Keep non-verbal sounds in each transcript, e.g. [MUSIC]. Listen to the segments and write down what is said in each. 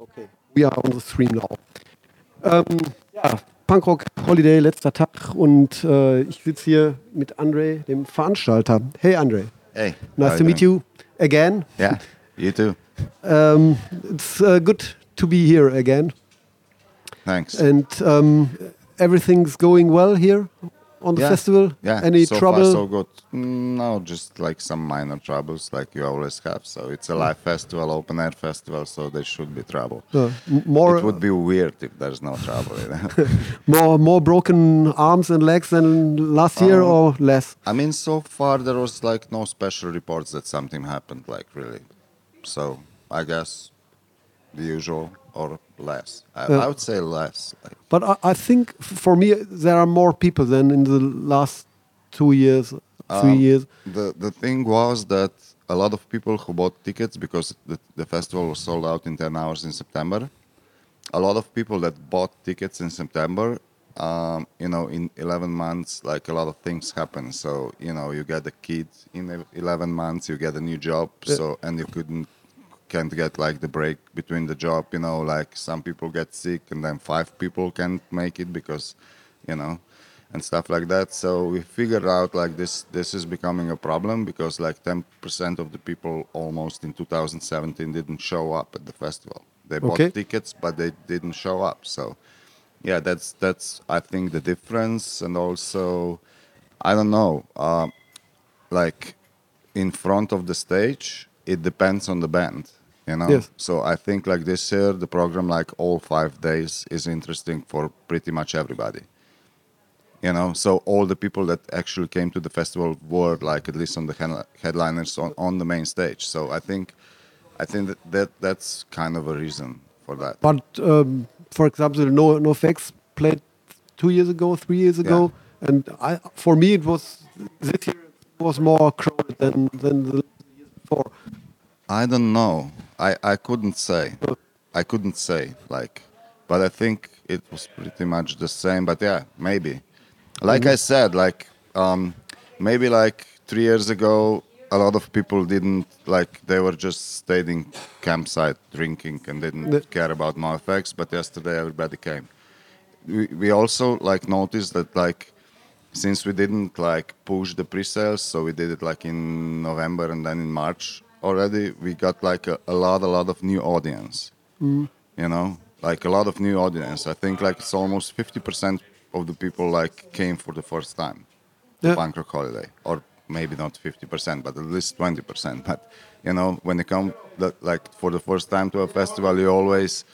Okay, we are on the stream now. Ähm, ja, Punkrock Holiday, letzter Tag und äh, ich sitze hier mit Andre, dem Veranstalter. Hey Andre. Hey. Nice to meet you again. Yeah, you too. Um, it's uh, good to be here again. Thanks. And um, everything's going well here on the yeah. festival? Yeah. Any so trouble? Far, so good. Mm, No, just like some minor troubles, like you always have. So it's a live festival, open air festival, so there should be trouble. Uh, more, it would be weird if there's no trouble. You know? [LAUGHS] more, more broken arms and legs than last year, Um, or less? I mean, so far there was like no special reports that something happened, like really. So I guess the usual or less. I, Yeah. I would say less. Like, But I, I think for me there are more people than in the last two years, three Um, years. The the thing was that a lot of people who bought tickets because the, the festival was sold out in 10 hours in September. A lot of people that bought tickets in September, um, you know, in 11 months, like a lot of things happen. So, you know, you get a kid in e- 11 months, you get a new job. So, and you couldn't, can't get like the break between the job, you know, like some people get sick and then five people can't make it because, you know, and stuff like that. So we figured out like this this is becoming a problem because like 10% of the people almost in 2017 didn't show up at the festival. They bought Okay. tickets but they didn't show up. So yeah, that's that's I think the difference and also I don't know uh, like in front of the stage it depends on the band you know Yes. so i think like this year the program like all five days is interesting for pretty much everybody you know so all the people that actually came to the festival were like at least on the head- headliners on, on the main stage so i think i think that, that that's kind of a reason for that But um, for example, No NOFX played two years ago, three years ago, and I, for me it was this year was more crowded than than the years before. I don't know. I, I couldn't say. I couldn't say. Like, but I think it was pretty much the same. But yeah, maybe. Like I said, like um, maybe like three years ago, a lot of people didn't like. They were just staying in campsite drinking and didn't The- care about NOFX. But yesterday, everybody came. We we also like noticed that like since we didn't like push the pre-sales so we did it like in november and then in march already we got like a, a lot a lot of new audience. You know? Like a lot of new audience. I think like it's almost 50% of the people like came for the first time Yeah. to punk rock holiday. Or maybe not 50% but at least 20% but you know when you come the, like for the first time to a festival you always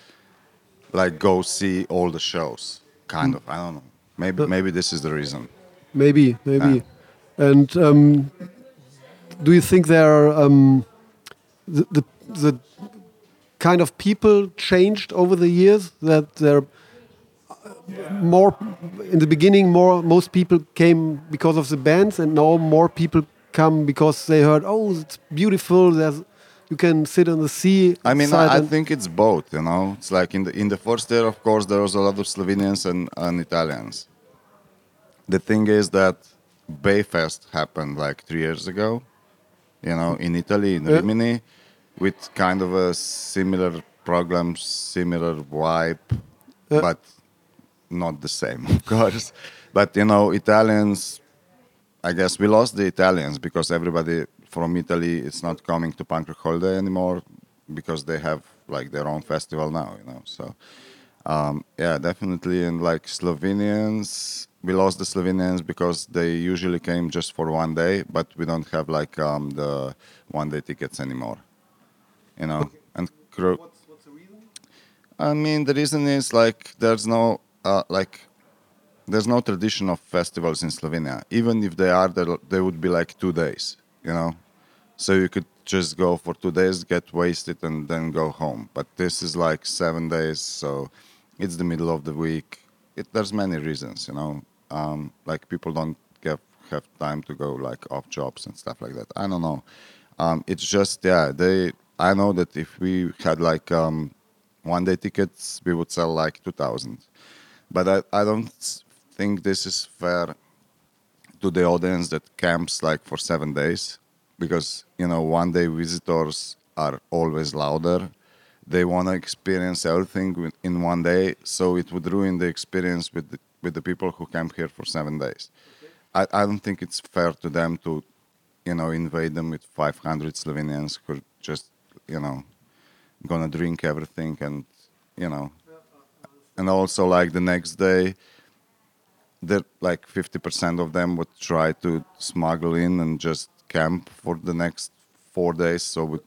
like go see all the shows kind of. I don't know. Maybe Uh, maybe this is the reason. Maybe, maybe. And um, do you think there are um, the, the the kind of people changed over the years that there more in the beginning more most people came because of the bands and now more people come because they heard oh it's beautiful there's you can sit on the sea I mean, I, I think it's both. You know, it's like in the in the first year, of course, there was a lot of Slovenians and, and Italians. The thing is that Bayfest happened like three years ago. You know, in Italy, in Yeah. Rimini, with kind of a similar program, similar vibe, Yeah. but not the same, [LAUGHS] of course. But you know, Italians I guess we lost the Italians because everybody from Italy is not coming to Punk Rock Holiday anymore because they have like their own festival now, you know. So um, yeah, definitely. And like Slovenians, we lost the Slovenians because they usually came just for one day, but we don't have like um, the one day tickets anymore, you know. And Cro- what's, what's, the reason? I mean, the reason is like there's no uh, like there's no tradition of festivals in Slovenia. Even if they are, there they would be like two days, you know. So you could just go for two days, get wasted, and then go home. But this is like seven days, so it's the middle of the week. It, there's many reasons, you know. Um, like people don't get have time to go like off jobs and stuff like that. I don't know. Um, it's just yeah. They. I know that if we had like um, one day tickets, we would sell like two thousand but I, I don't think this is fair to the audience that camps like for seven days because you know one day visitors are always louder they want to experience everything in one day, so it would ruin the experience with the, with the people who camp here for seven days. I, I don't think it's fair to them to, you know, invade them with 500 Slovenians who just, you know, gonna drink everything and, you know, and also like the next day, that like 50% of them would try to smuggle in and just camp for the next four days. So we,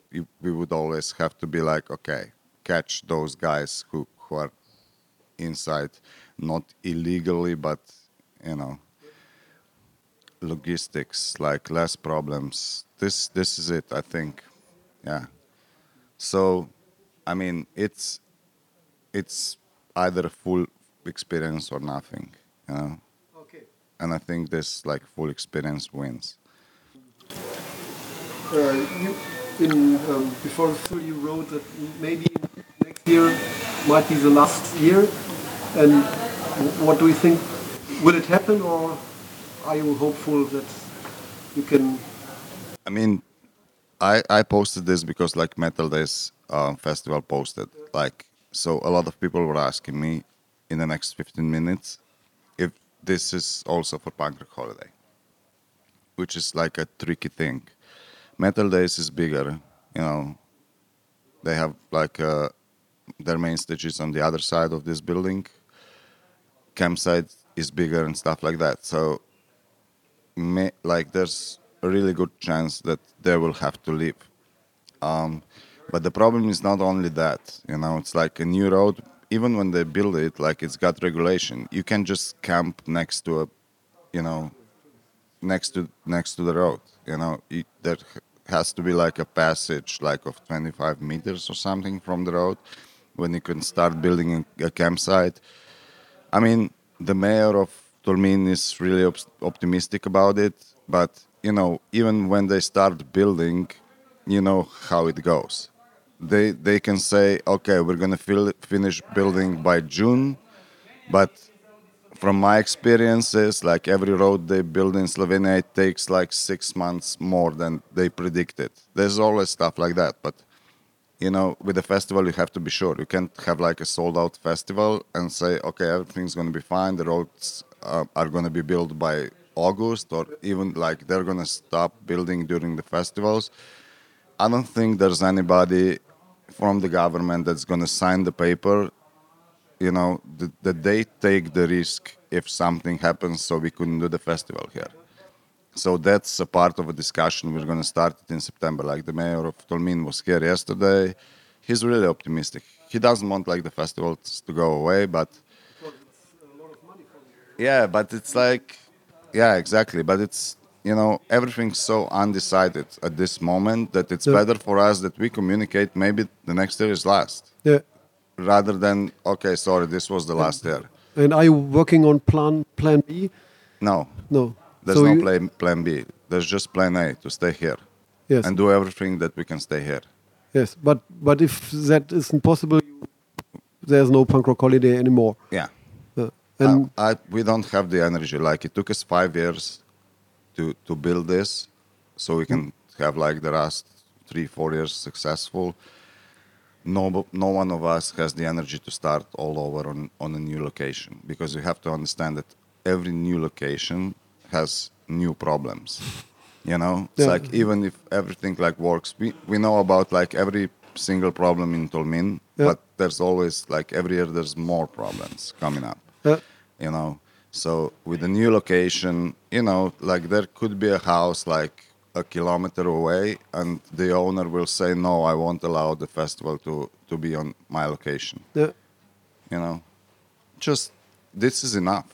we would always have to be like, okay, catch those guys who, who are inside, not illegally, but, you know, logistics, like less problems. This, this is it, I think. Yeah. So, I mean, it's, it's either a full experience or nothing, you know Okay. and I think this like full experience wins. Uh, you, in um, before the you wrote that maybe next year might be the last year. And what do you think? Will it happen, or are you hopeful that you can? I mean, I I posted this because like Metal Days uh, festival posted like so a lot of people were asking me in the next 15 minutes if this is also for Punk Rock Holiday, which is like a tricky thing. Metal Days is bigger, you know. They have like uh, their main stage is on the other side of this building. Campsite is bigger and stuff like that. So may, like there's a really good chance that they will have to leave. Um, but the problem is not only that, you know, it's like a new road. Even when they build it, like it's got regulation. You can just camp next to a, you know, next to next to the road. You know, it, there has to be like a passage, like of 25 meters or something from the road, when you can start building a, campsite. I mean, the mayor of Tolmin is really op- optimistic about it, but you know, even when they start building, you know how it goes. They they can say, okay, we're gonna fill, finish building by June, but from my experiences, like every road they build in Slovenia, it takes like six months more than they predicted. There's always stuff like that, but you know, with a festival, you have to be sure. You can't have like a sold out festival and say, okay, everything's going to be fine. The roads uh, are going to be built by August, or even like they're going to stop building during the festivals. I don't think there's anybody from the government that's going to sign the paper. You know, that, that they take the risk if something happens, so we couldn't do the festival here. So that's a part of a discussion. We're going to start it in September. Like the mayor of Tolmin was here yesterday. He's really optimistic. He doesn't want like the festivals to go away, but yeah, but it's like yeah, exactly. But it's you know everything's so undecided at this moment that it's better for us that we communicate. Maybe the next year is last, Yeah. Rather than okay, sorry, this was the last year. And are you working on plan Plan B? No, No. there's So no you- plan plan B. There's just plan A to stay here Yes. and do everything that we can stay here. yes. But but if that isn't possible, there's no punk rock holiday anymore. Yeah. Uh, and I, I, we don't have the energy. Like it took us five years to to build this, so we can have like the last three four years successful. No, no one of us has the energy to start all over on on a new location because you have to understand that every new location has new problems. You know, it's Yeah. like even if everything like works, we we know about like every single problem in Tolmin, Yeah. but there's always like every year there's more problems coming up uh, you know so with a new location you know like there could be a house like a kilometer away and the owner will say no i won't allow the festival to to be on my location. Yeah. you know just this is enough.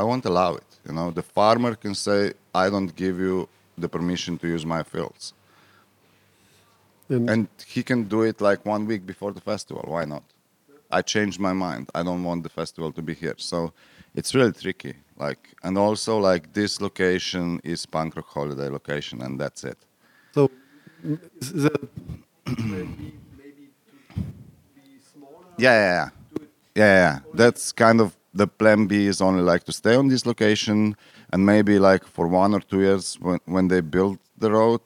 I won't allow it you know. The farmer can say i don't give you the permission to use my fields. And, and he can do it like one week before the festival. Why not? I changed my mind. I don't want the festival to be here. So it's really tricky like and also like this location is punk rock holiday location and that's it so m- is is there [CLEARS THROAT] maybe be smaller? yeah yeah yeah yeah, yeah. that's kind of the plan b is only like to stay on this location and maybe like for one or two years when, when they build the road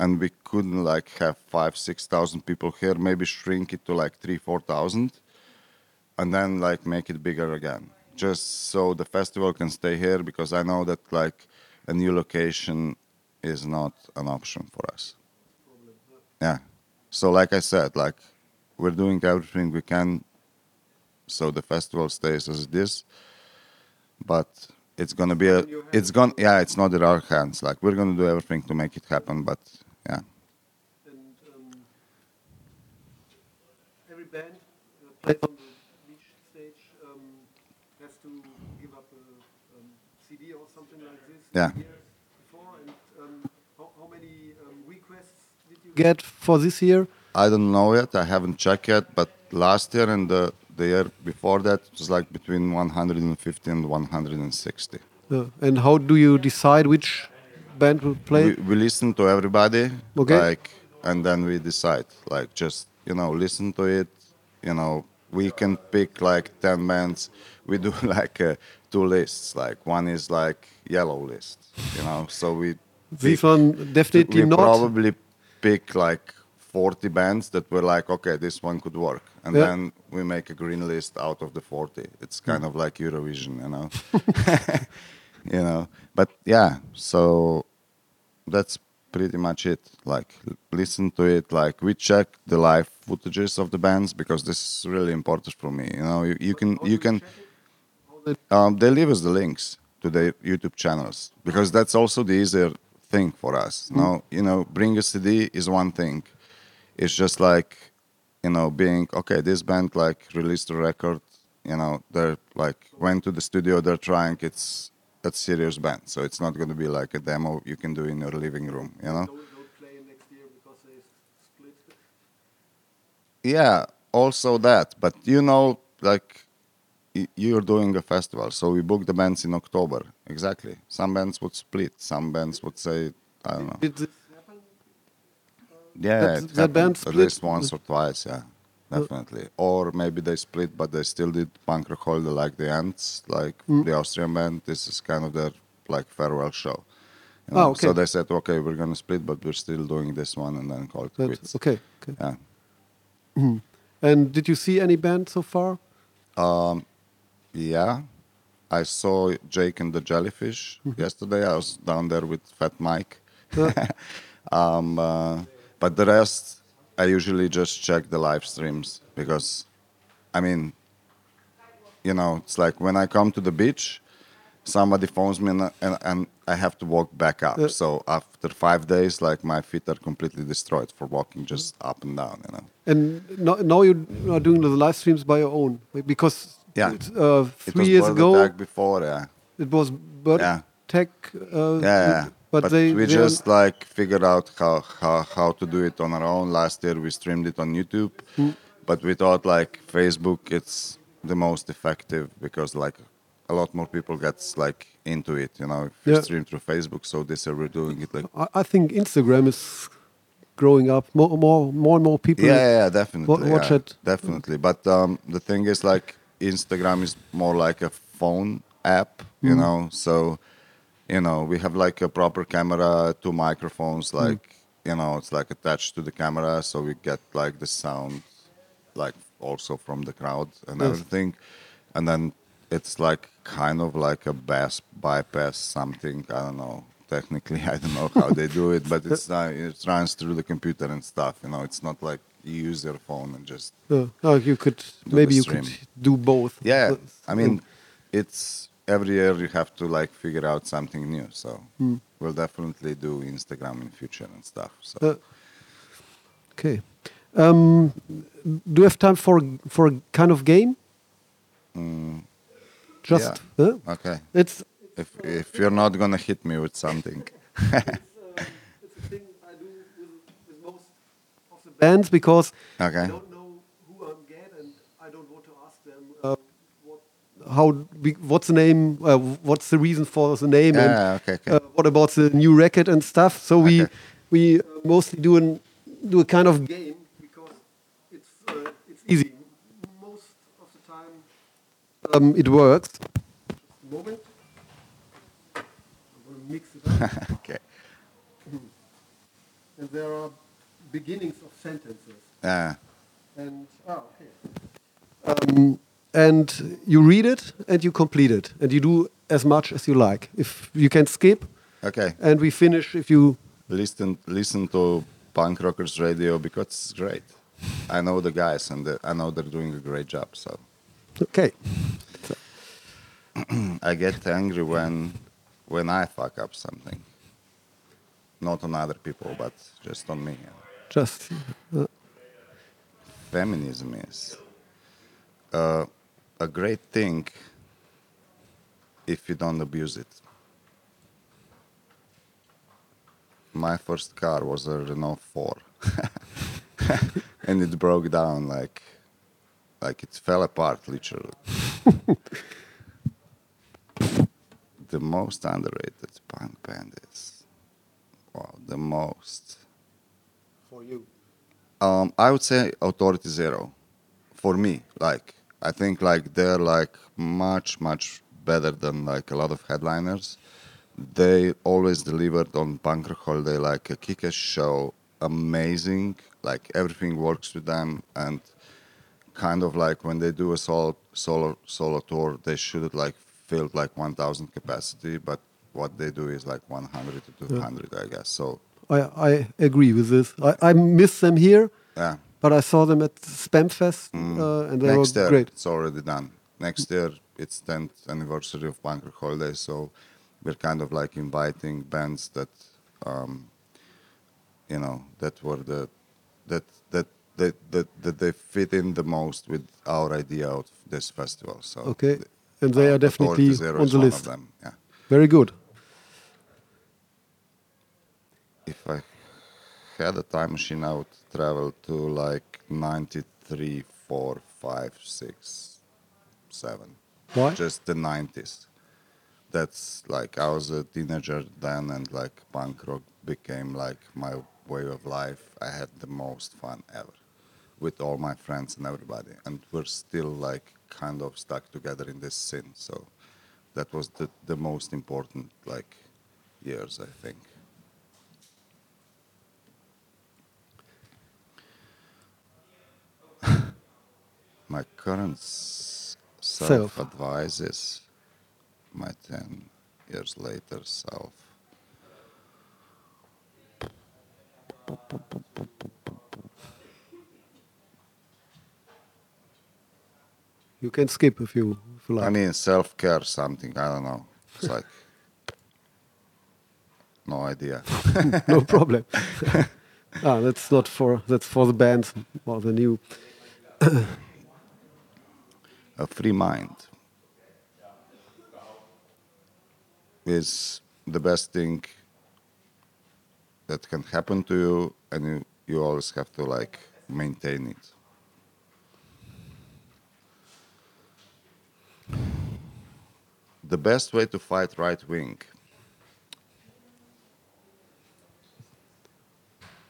and we couldn't like have five, six thousand people here. Maybe shrink it to like three, four thousand, and then like make it bigger again, just so the festival can stay here. Because I know that like a new location is not an option for us. Yeah. So like I said, like we're doing everything we can so the festival stays as it is. But it's gonna be a it's gonna yeah, it's not in our hands. Like we're gonna do everything to make it happen, but yeah. And um, every band played on the beach stage um, has to give up a um, CD or something like this. Yeah. years Before and how, many requests did you get for this year? I don't know yet. I haven't checked yet, but last year and the the year before that it was like between 150 and 160. Uh, and how do you decide which band will play? We, we listen to everybody, Okay. like, and then we decide. Like, just you know, listen to it. You know, we can pick like ten bands. We do [LAUGHS] like uh, two lists. Like one is like yellow list. You know, so we [LAUGHS] this pick- one definitely we not. probably pick like 40 bands that were like, okay, this one could work. And Yeah. then we make a green list out of the 40. It's kind of like Eurovision, you know? [LAUGHS] [LAUGHS] you know, but yeah, so that's pretty much it. Like, listen to it. Like, we check the live footages of the bands because this is really important for me. You know, you, you can, you can, um, they leave us the links to their YouTube channels because that's also the easier thing for us. Now you know, bring a CD is one thing. It's just like, you know, being okay. This band like released a record. You know, they're like went to the studio. They're trying. It's a serious band, so it's not going to be like a demo you can do in your living room. You know. Yeah, also that. But you know, like you're doing a festival, so we book the bands in October. Exactly. Some bands would split. Some bands would say, I don't know. Did this happen? Yeah, That- it that band at least once or twice. Yeah, definitely. Or maybe they split, but they still did punk rock holiday like the Ants, like Mm. the Austrian band. This is kind of their like farewell show. you Ah, know. okay. So they said, okay, we're gonna split, but we're still doing this one, and then call it That- quits. okay. okay. Yeah. And did you see any band so far? Yeah, I saw Jake and the Jellyfish Mm-hmm. yesterday. I was down there with Fat Mike. Uh, [LAUGHS] um, uh, but the rest, I usually just check the live streams because, I mean, you know, it's like when I come to the beach, somebody phones me and, and, and I have to walk back up. Yeah. So after five days, like my feet are completely destroyed for walking just up and down. You know. and no, now you are doing the live streams by your own because Yeah. uh, It three was years ago before, yeah. it was Bird Yeah. Tech. Uh, yeah, yeah. But, they we they just like figured out how, how how to do it on our own. Last year we streamed it on YouTube, Hmm. but we thought like Facebook it's the most effective because like a lot more people gets like into it. You know, if you Yeah. stream through Facebook. So this year we're doing it like I, I think Instagram is growing up. More, more, more and more people. yeah, yeah, yeah, definitely. Watch yeah, it. Definitely. But um, the thing is, like, Instagram is more like a phone app, you Mm. know? So, you know, we have like a proper camera, two microphones, Mm. like, you know, it's like attached to the camera. So we get like the sound, like, also from the crowd and Yes. everything. And then it's like kind of like a bass bypass something. I don't know. Technically, [LAUGHS] I don't know how they do it, but it's [LAUGHS] uh, it runs through the computer and stuff. You know, it's not like you use your phone and just oh, you could maybe you could do both. yeah. I mean, it's every year you have to like figure out something new. So Hmm. we'll definitely do Instagram in future and stuff. So Uh, Okay. Um, do you have time for for a kind of game? Just Mm, yeah. huh? okay, it's if if you're not gonna hit me with something, it's a thing I do with, with most of the bands because Okay. I don't know who I'm get and I don't want to ask them uh, what, how what's the name, uh, what's the reason for the name, Yeah, and okay, okay. Uh, what about the new record and stuff. So we we uh, mostly do an do a kind of game because it's uh, it's easy. Most of the time um, it works. Moment. I'm gonna mix it up. [LAUGHS] okay. and there are beginnings of sentences. Yeah. And oh, okay. Um, and you read it and you complete it, and you do as much as you like. If you can skip, Okay. and we finish if you. Listen, listen to punk rockers radio because it's great. I know the guys and the, I know they're doing a great job. So Okay. [CLEARS THROAT] I get angry when when I fuck up something. Not on other people, but just on me. Just. Uh, Feminism is uh, a great thing if you don't abuse it. My first car was a Renault 4. [LAUGHS] and it broke down like like it fell apart literally. [LAUGHS] the most underrated punk band is wow, the most for you. um, I would say Authority Zero, for me. Like I think like they're like much much better than like a lot of headliners. They always delivered on Punk Rock Holiday like a kick-ass show, amazing. Like everything works with them, and kind of like when they do a solo solo solo tour, they should like fill like 1,000 capacity, but what they do is like 100 to 200, I guess. So I, I agree with this. I, I miss them here, yeah. but I saw them at Sbäm Fest, uh, and they Mm. Next were year, great. it's already done. Next year, it's 10th anniversary of Rock Holiday, so we're kind of like inviting bands that, um, you know, that were the, that that that that, that they fit in the most with our idea of this festival. So Okay, and they uh, are definitely on the list. Them. Yeah. Very good. If I had a time machine, I would travel to like 93, 4, 5, 6, 7. Why? Just the 90s. That's like I was a teenager then, and like punk rock became like my way of life. I had the most fun ever with all my friends and everybody, and we're still like kind of stuck together in this scene. So that was the, the most important like years, I think. [LAUGHS] my current Self. self advice is my 10 years later self. You can skip if you, if you like. I mean, self care, something, I don't know. It's [LAUGHS] like, no idea. [LAUGHS] no problem. [LAUGHS] ah, that's not for that's for the band or the new. A free mind is the best thing that can happen to you, and you, you always have to like maintain it. The best way to fight right wing.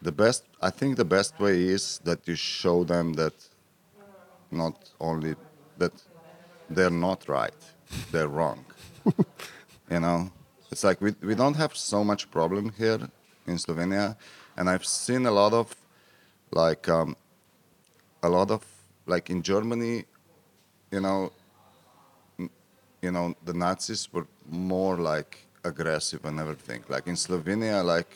The best, I think, the best way is that you show them that not only that they're not right, they're wrong. [LAUGHS] you know, it's like we we don't have so much problem here in Slovenia, and I've seen a lot of like um, a lot of like in Germany, you know, you know the Nazis were more like aggressive and everything. Like in Slovenia, like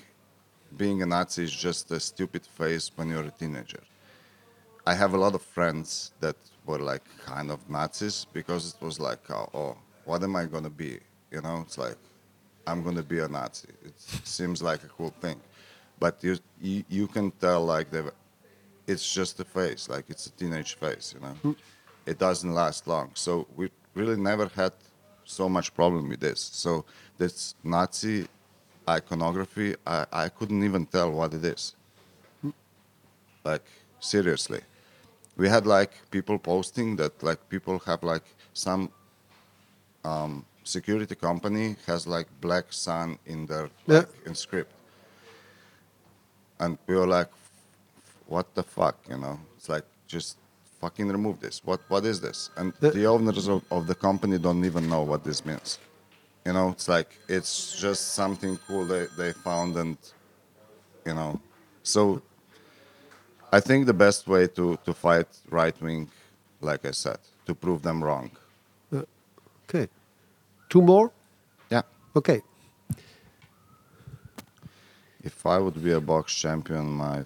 being a Nazi is just a stupid phase when you're a teenager. I have a lot of friends that were like kind of Nazis because it was like, oh, oh what am I gonna be? You know, it's like I'm gonna be a Nazi. It seems like a cool thing, but you you, you can tell like they, it's just a phase, like it's a teenage phase. You know, hmm. it doesn't last long. So we really never had so much problem with this. So this Nazi iconography, I, I couldn't even tell what it is. Like seriously we had like people posting that like people have like some um, security company has like black sun in their Yeah. like in script and we were like what the fuck you know it's like just fucking remove this what what is this and The- the owners of, of the company don't even know what this means you know it's like it's just something cool they, they found and you know So I think the best way to, to fight right wing, like I said, to prove them wrong. Uh, okay. Two more? Yeah. Okay. If I would be a box champion, my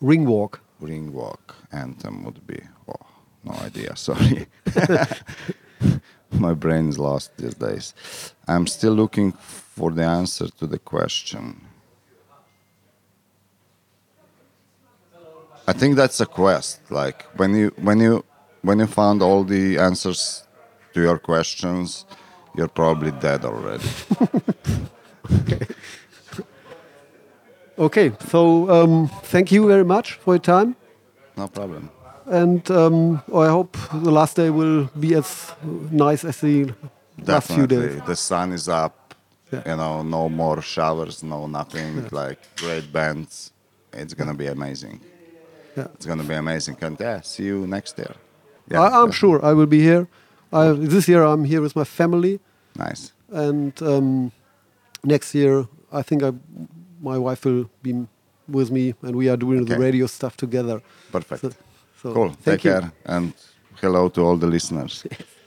Ring walk. Ring walk anthem would be. Oh no idea [LAUGHS] sorry. My brain is lost these days. I'm still looking for the answer to the question. I think that's a quest like when you when you when you found all the answers to your questions you're probably dead already. [LAUGHS] [LAUGHS] Okay. Okay, so um, thank you very much for your time. no problem And um, I hope the last day will be as nice as the last few Definitely. days. The sun is up. Yeah. You know, no more showers, no nothing. Like great bands. It's gonna be amazing. Yeah. It's gonna be amazing. And yeah, see you next year. I, I'm sure I will be here. I, this year I'm here with my family, Nice. and um, next year I think I, my wife will be with me, and we are doing the radio stuff together. Perfect. So, so cool. Thank Take you. care and hello to all the listeners. [LAUGHS]